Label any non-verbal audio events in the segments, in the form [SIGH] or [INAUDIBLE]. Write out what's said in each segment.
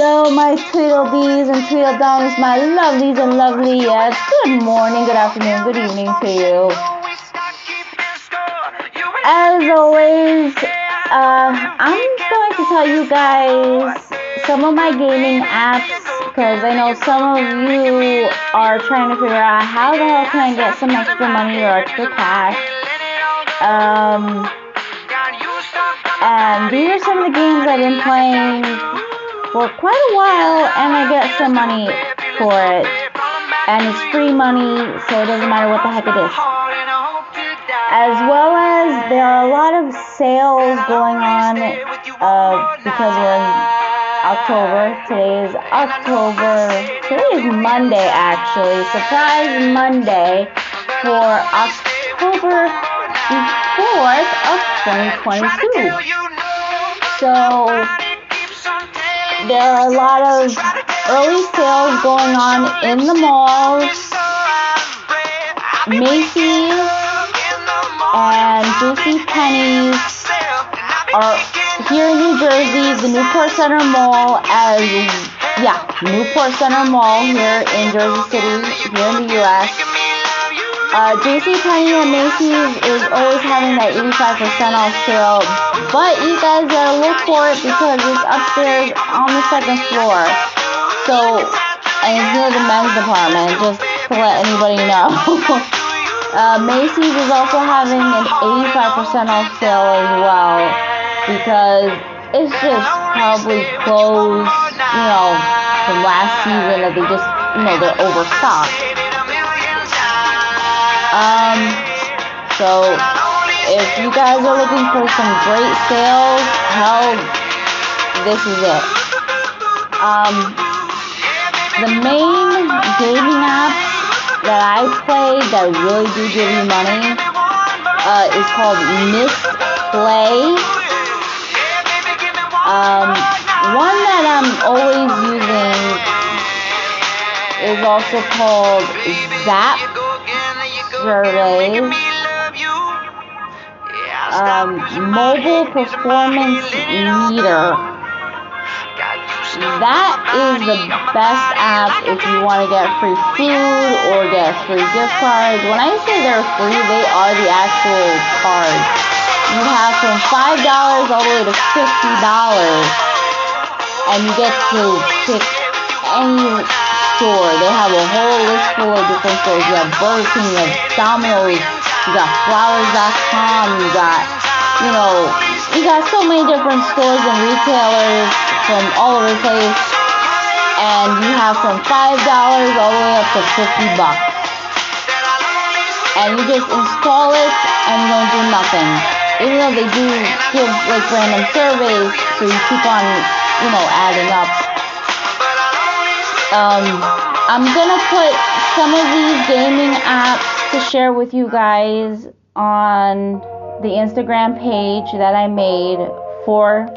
Hello, my Tweedledees and Tweedledums, my lovelies and lovely yes. Good morning, good afternoon, good evening to you. As always, uh, I'm going to tell you guys some of my gaming apps because I know some of you are trying to figure out how the hell can I get some extra money or extra cash. Um, and these are some of the games I've been playing for quite a while, and I get some money for it. And it's free money, so it doesn't matter what the heck it is. As well as there are a lot of sales going on uh, because we're in October. Today is October. Today is Monday, actually. Surprise Monday for October 4th of 2022. So there are a lot of early sales going on in the malls, Macy's, and J.C. Penney's are here in New Jersey, the Newport Center Mall as yeah, Newport Center Mall here in Jersey City, here in the U.S. Uh, JCPenney and Macy's is always having that 85% off sale, but you guys gotta look for it because it's upstairs on the second floor. So, and it's near the men's department, just to let anybody know. [LAUGHS] uh, Macy's is also having an 85% off sale as well because it's just probably closed, you know, from last season that they just, you know, they're overstocked. Um, so if you guys are looking for some great sales, hell, this is it. Um, the main gaming apps that I play that really do give you money uh, is called Mist Play. Um, one that I'm always using is also called Zap surveys, um, mobile performance meter. That is the best app if you want to get free food or get free gift cards. When I say they're free, they are the actual cards. You have from $5 all the way to $50 and you get to pick any store. They have a whole list full of different stores. You have Burger King, you have Domino's, you got Flowers.com, you got, you know, you got so many different stores and retailers from all over the place. And you have from $5 all the way up to 50 bucks. And you just install it and you don't do nothing. Even though they do give like random surveys, so you keep on, you know, adding up. Um, I'm gonna put some of these gaming apps to share with you guys on the Instagram page that I made for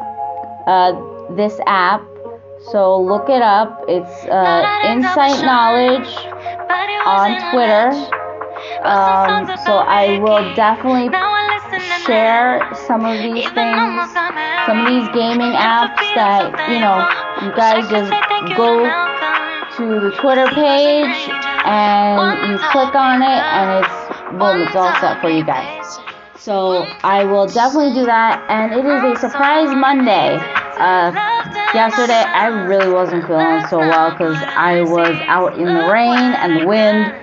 uh, this app. So look it up. It's uh, Insight Knowledge on Twitter. Um, so I will definitely share some of these things, some of these gaming apps that you know you guys just go to the Twitter page and you click on it and it's boom, it's all set for you guys. So I will definitely do that and it is a surprise Monday. Uh, yesterday I really wasn't feeling so well because I was out in the rain and the wind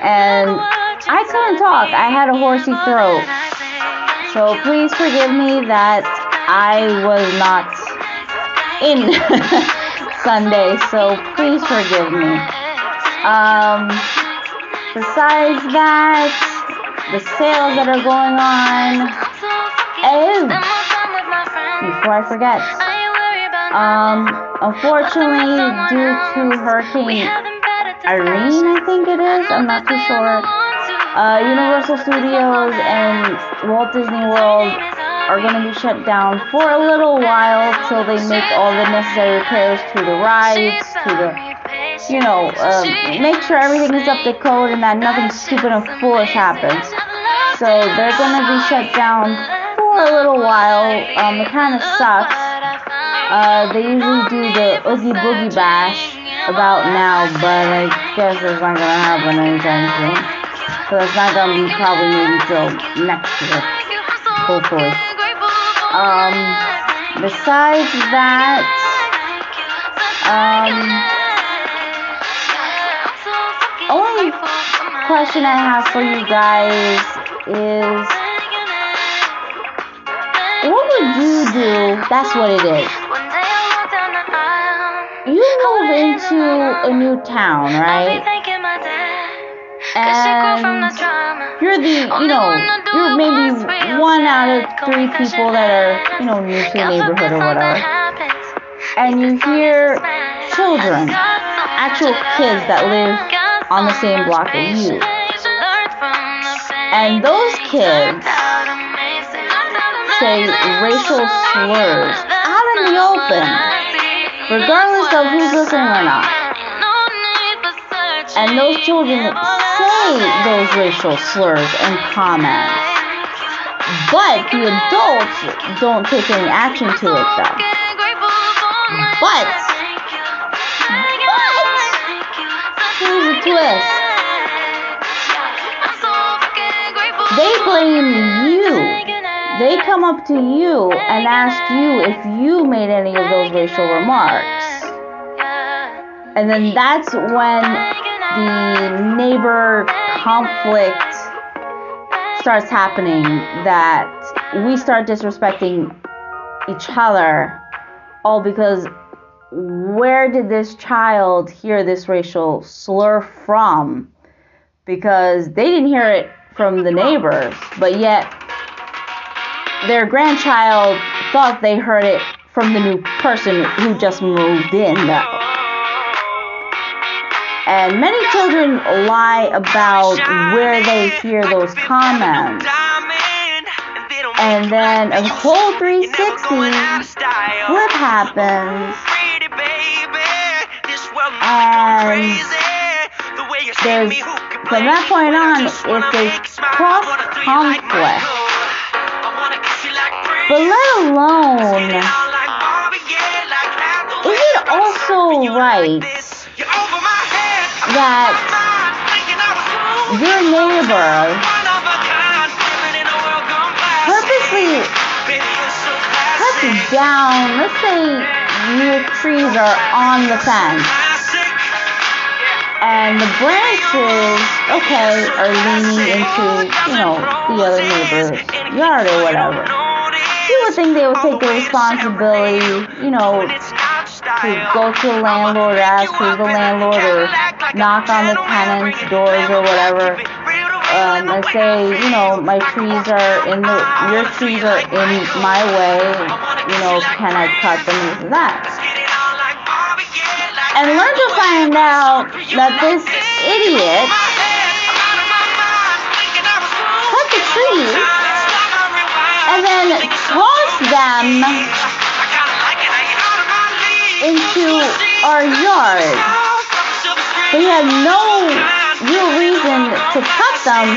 and I couldn't talk. I had a horsey throat. So please forgive me that I was not in [LAUGHS] Sunday, so please forgive me. Um, besides that, the sales that are going on. Oh, before I forget. Um, unfortunately, due to Hurricane Irene, I think it is, I'm not too sure. Uh, Universal Studios and Walt Disney World are going to be shut down for a little while till they make all the necessary repairs to the rides, to the, you know, um, make sure everything is up to code and that nothing stupid and foolish happens. So they're to be shut down for a little while. Um, it kind of sucks. Uh, they usually do the Oogie Boogie Bash about now, but I guess it's not gonna happen anytime soon. So it's not gonna be probably maybe till next year, hopefully. Um, besides that, um, only question I have for you guys is, what would you do? That's what it is. You move into a new town, right? And you're the, you know, you're maybe one out of three people that are, you know, new to the neighborhood or whatever. And you hear children, actual kids that live on the same block as you. And those kids say racial slurs out in the open, regardless of who's listening or not. And those children say those racial slurs and comments. But the adults don't take any action to it though. But, They blame you. They come up to you and ask you if you made any of those racial remarks. And then that's when the neighbor conflict starts happening that we start disrespecting each other all because where did this child hear this racial slur from? Because they didn't hear it from the neighbors, but yet their grandchild thought they heard it from the new person who just moved in, though. And many children lie about where they hear those comments. And then a whole 360 flip happens. And there's, from that point on, it's a cross conflict. But let alone, is it also right that your neighbor purposely cuts down, let's say your trees are on the fence and the branches, okay, are leaning into, you know, the other neighbor's yard or whatever. You would think they would take the responsibility, you know, to go to the landlord, ask who's the landlord, or knock on the tenant's doors or whatever, um, and say, you know, my trees are in the, your trees are in my way, you know, can I cut them, this that. And learn to find out that this idiot cut the trees and then tossed them into our yard. We had no real reason to cut them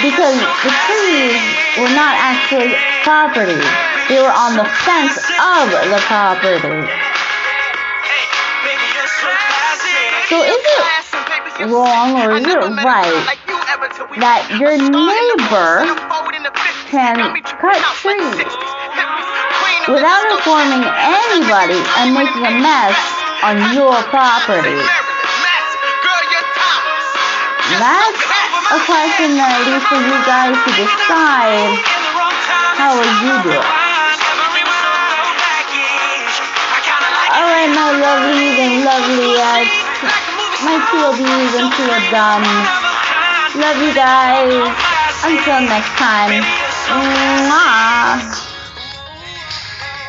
because the trees were not actually property. They were on the fence of the property. So is it wrong or is it right that your neighbor can cut trees without informing anybody and making a mess on your property? That's a question that I leave for you guys to decide how would you do it. Alright, my lovelies and loveliest, my TLBs and TLDums. Love you guys. Until next time. Mwah.